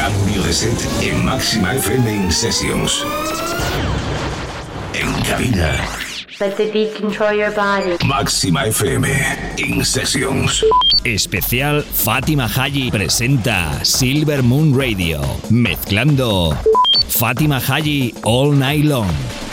Cambio de set en Máxima FM in Sessions. En cabina. Let the beat control your body. Máxima FM in Sessions. Especial Fátima Haji presenta Silver Moon Radio, mezclando Fátima Haji All Night Long.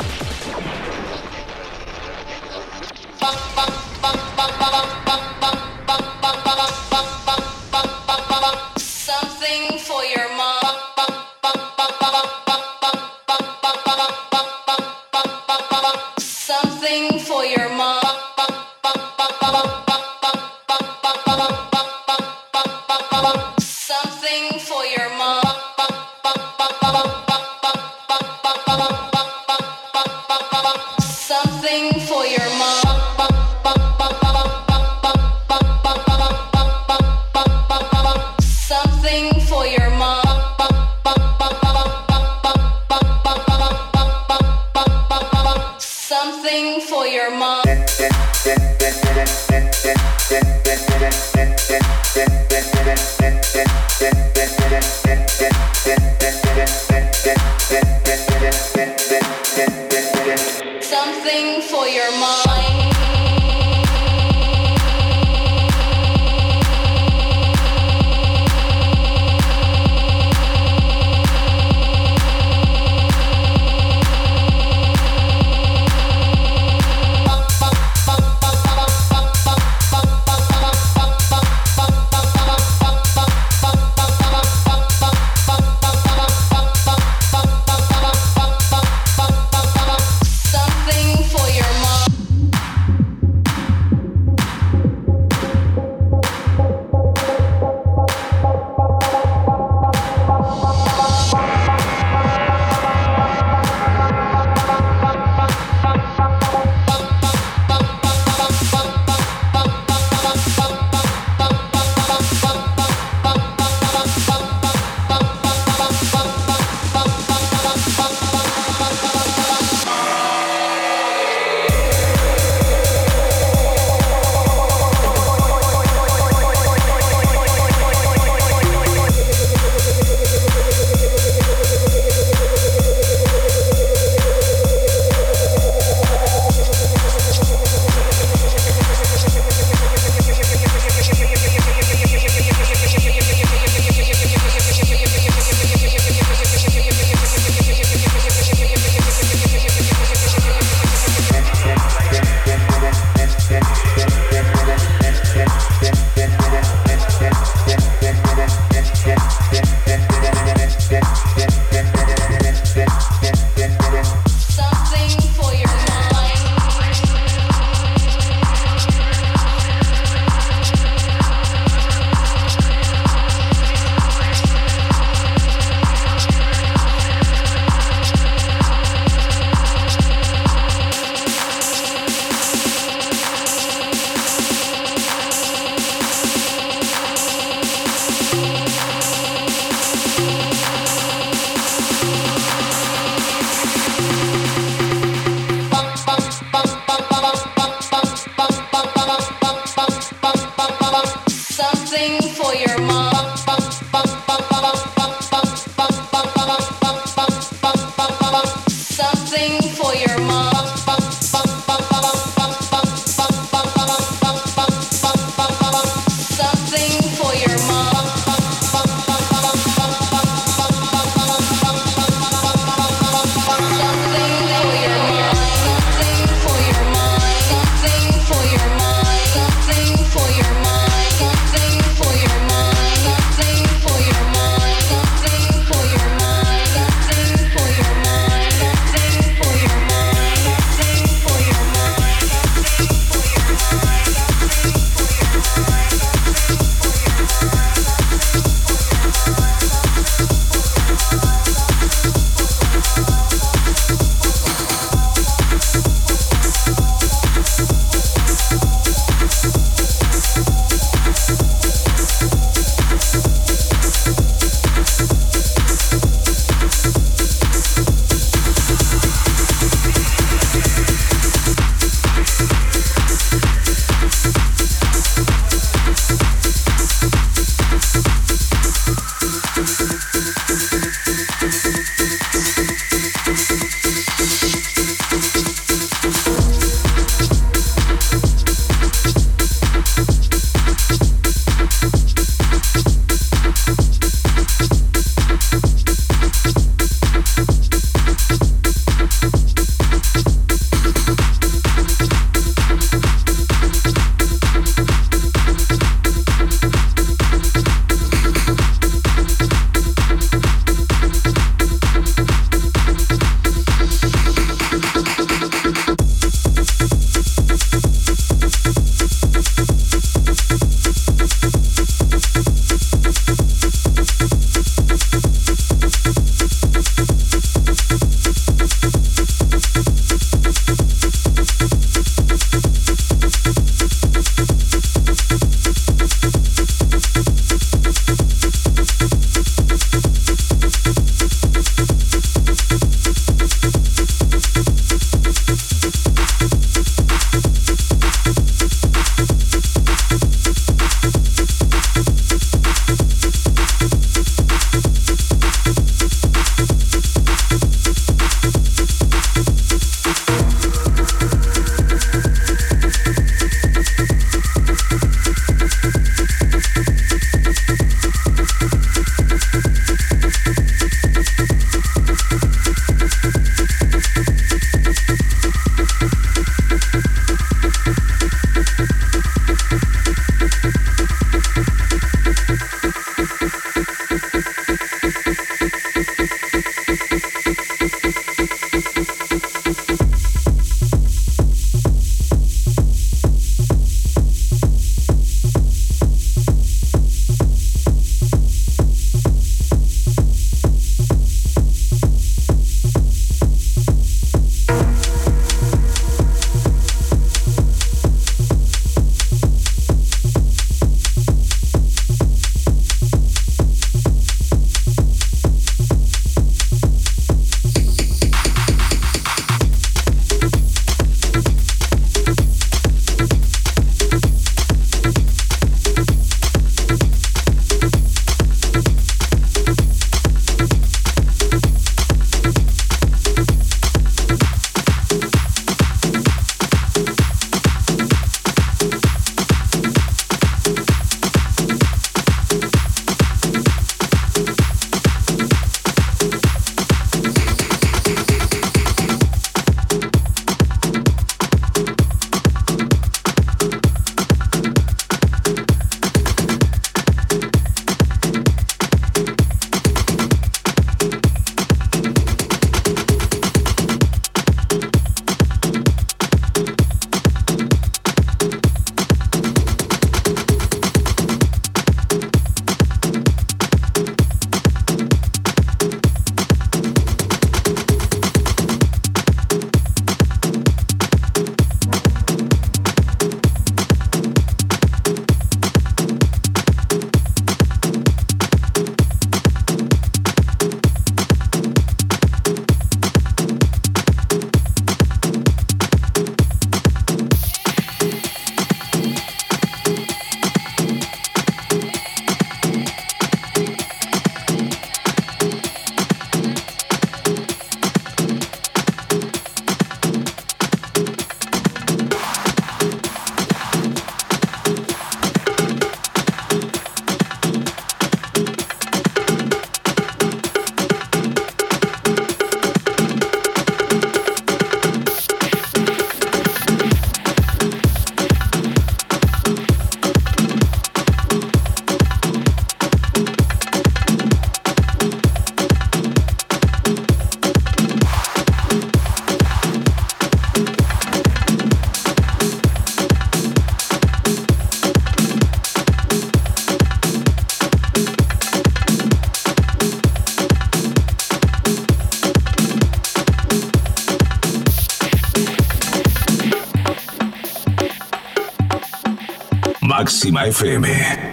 FM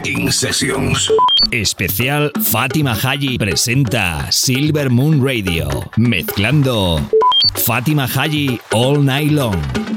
In Sessions. Especial Fátima Haji presenta Silver Moon Radio, mezclando Fátima Haji All Night Long.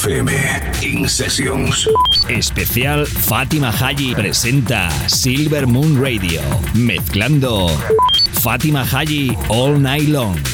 FM In Sessions. Especial Fátima Haji presenta Silver Moon Radio, mezclando Fátima Haji All Night Long.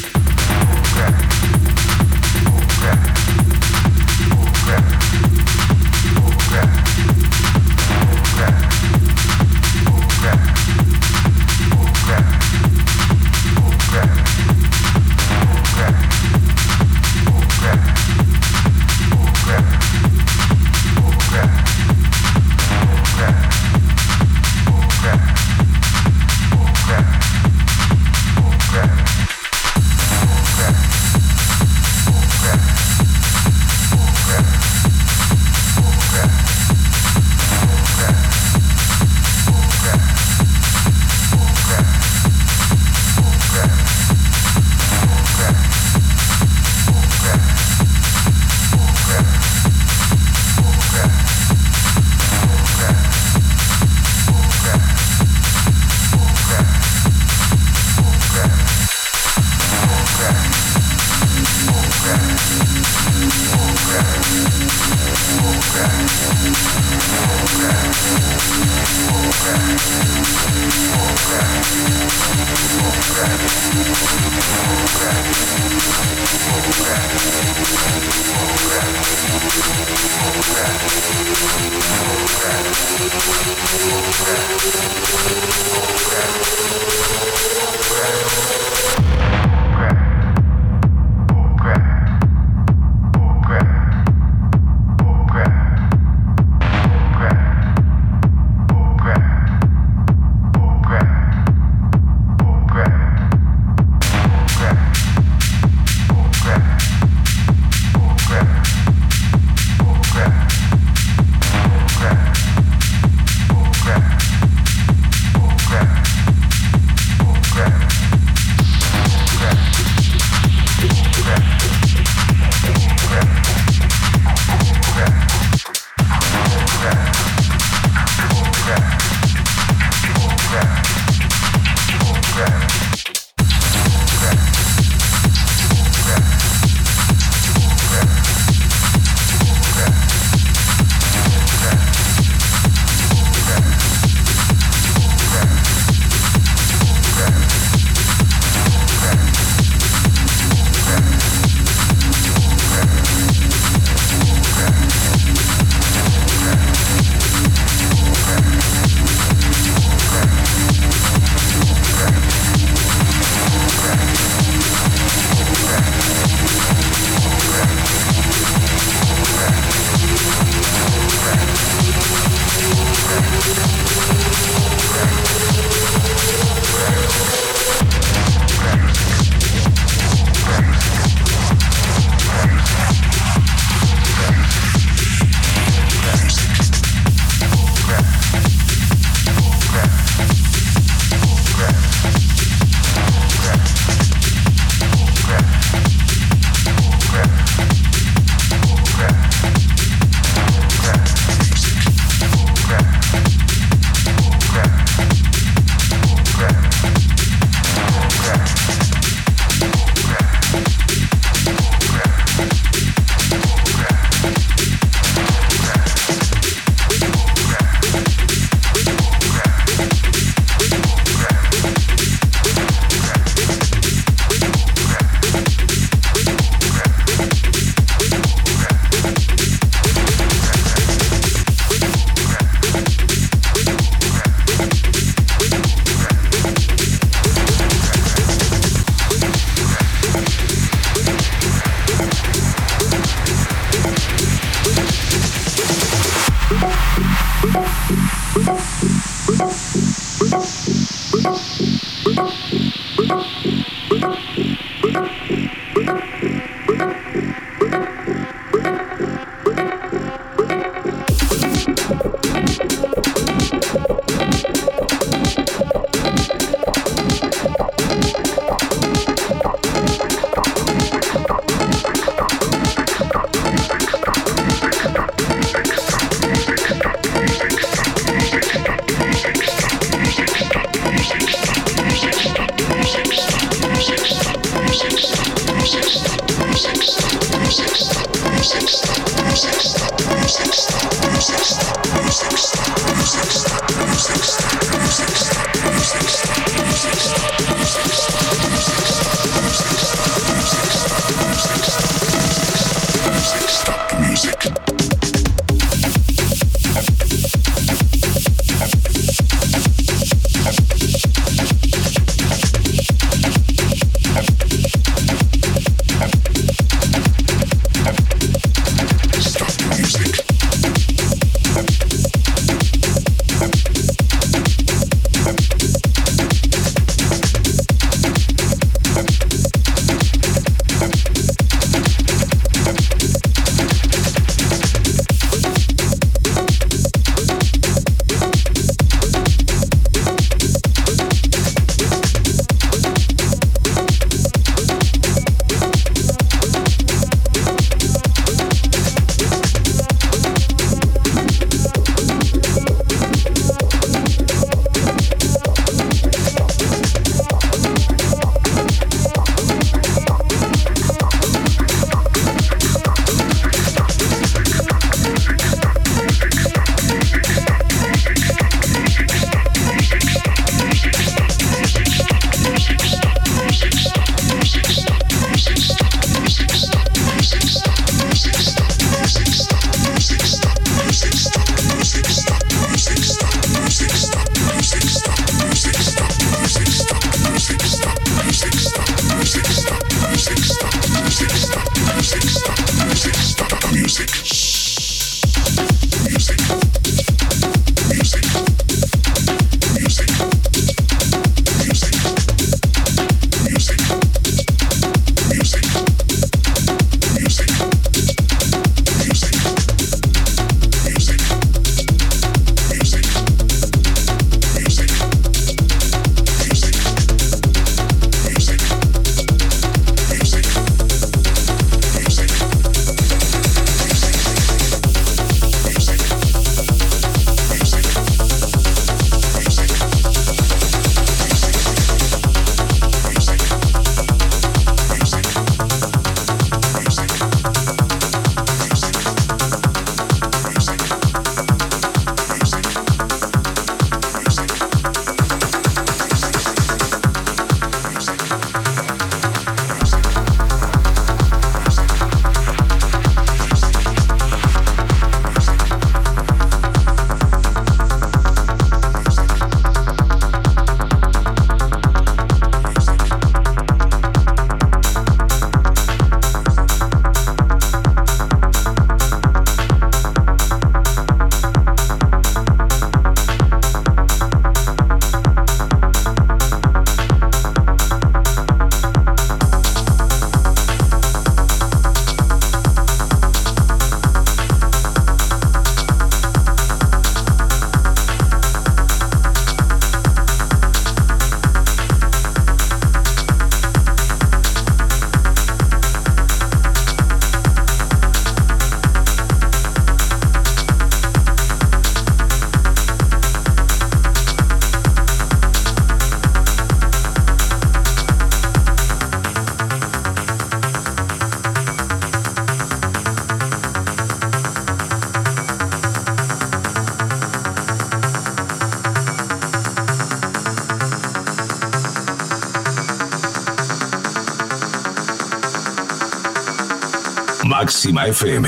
Máxima FM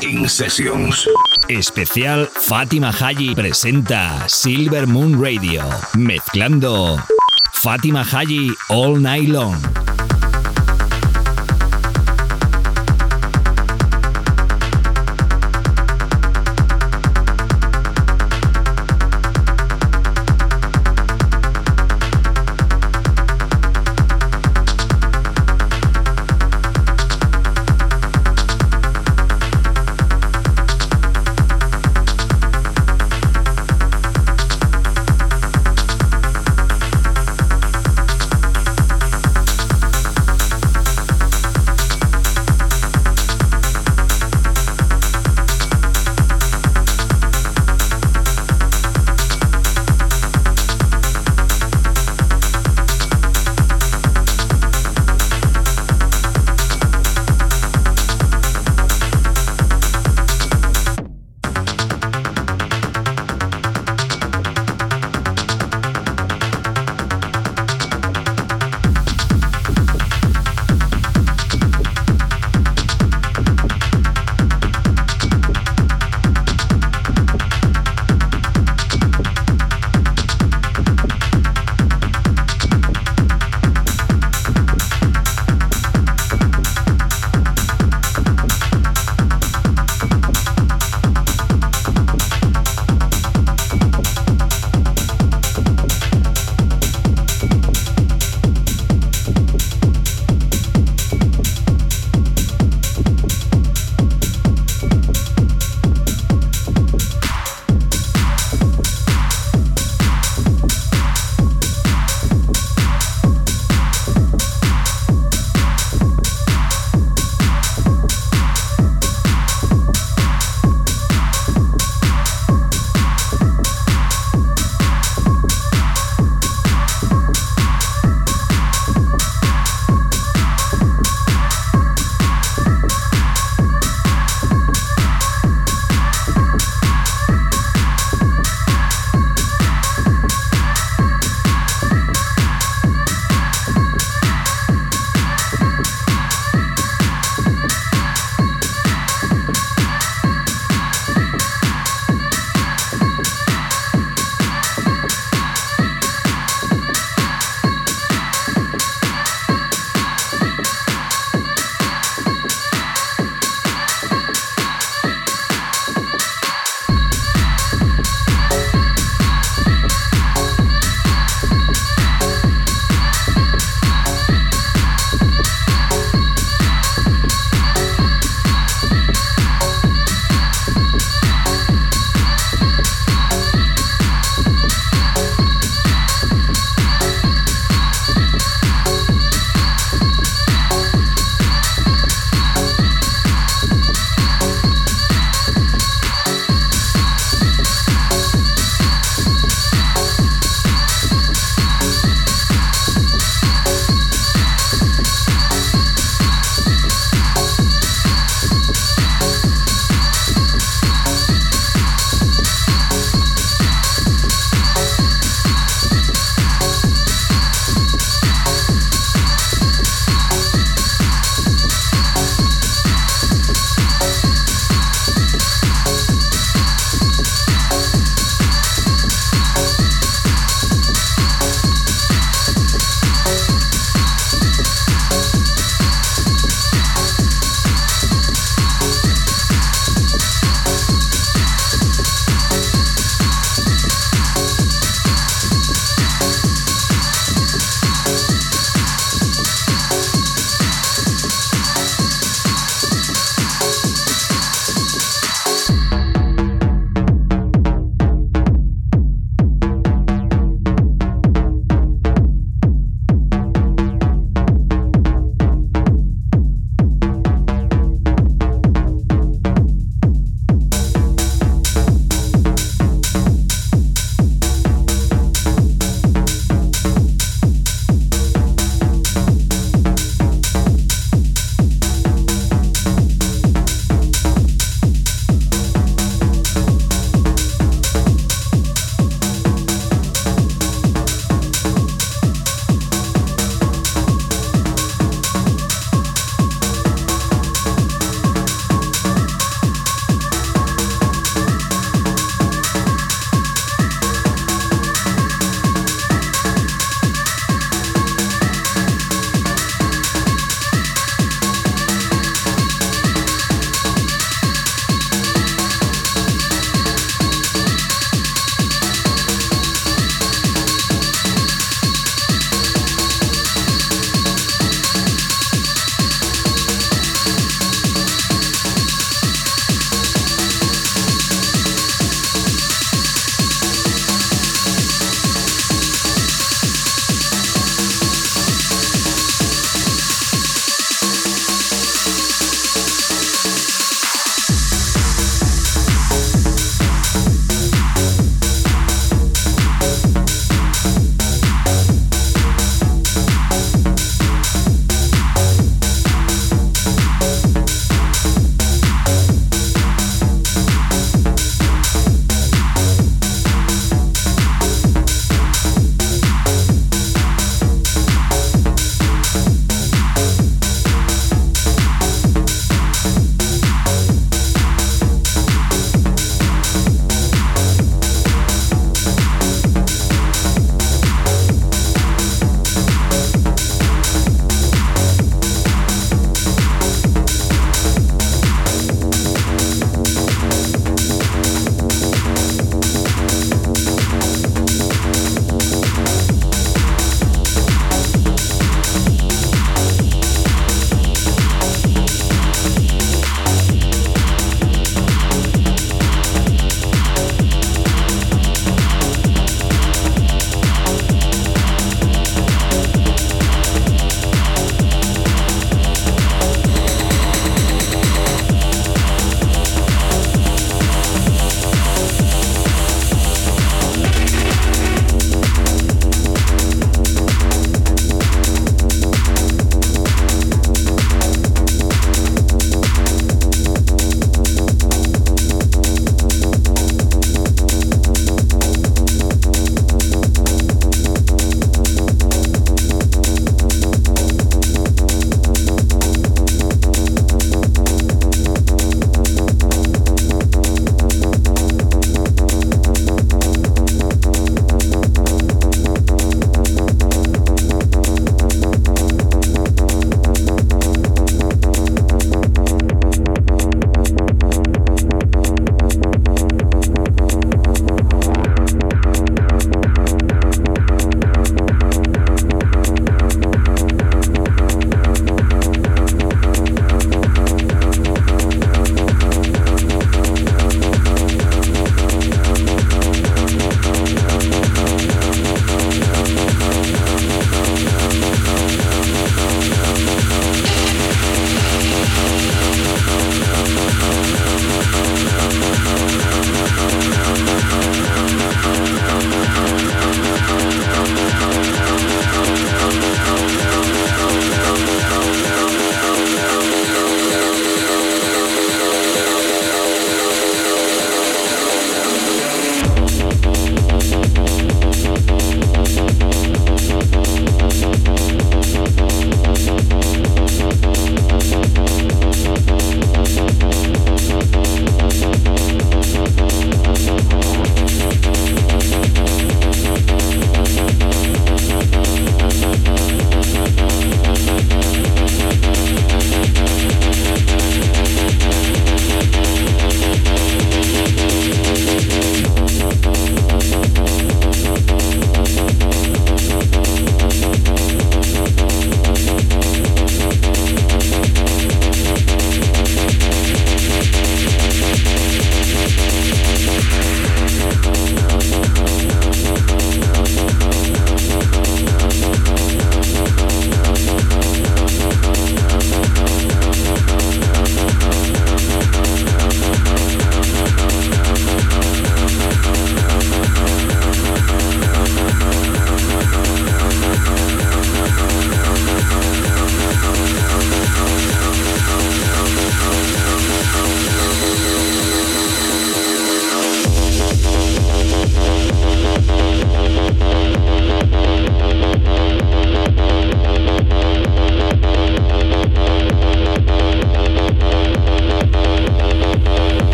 In Sessions. Especial Fátima Haji presenta Silver Moon Radio, mezclando Fátima Haji All Night Long.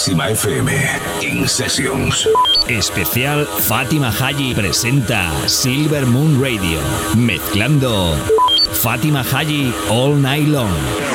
Máxima FM In Sessions. Especial Fátima Haji presenta Silver Moon Radio, mezclando Fátima Haji All Night Long.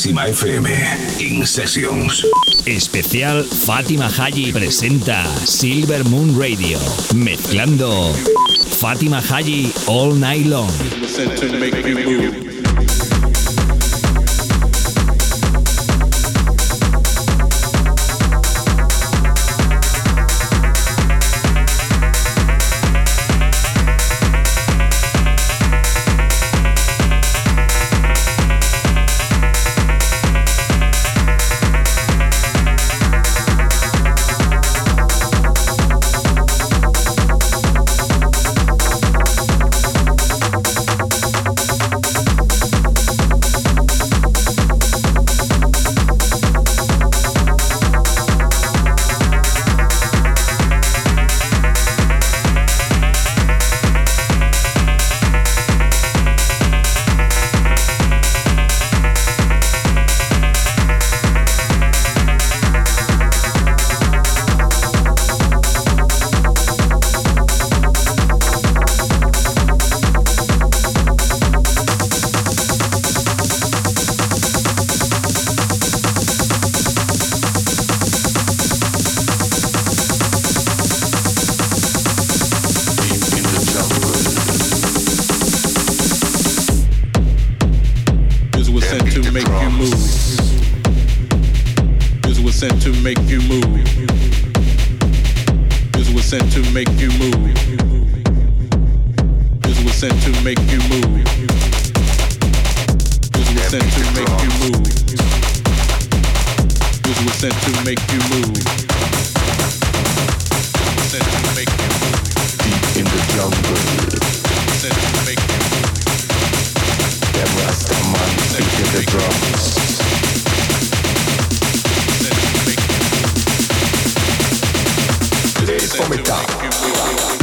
Máxima FM, In Sessions. Especial Fátima Haji presenta Silver Moon Radio. Mezclando Fátima Haji All Night Long. sent to make you move. This was sent to make you move. This was sent to make you move. This was sent to make you move. This was sent to make you move. Sent to make you move. Deep in the jungle. Sent to make you move. That Rastaman, deep in the drums. Conformità.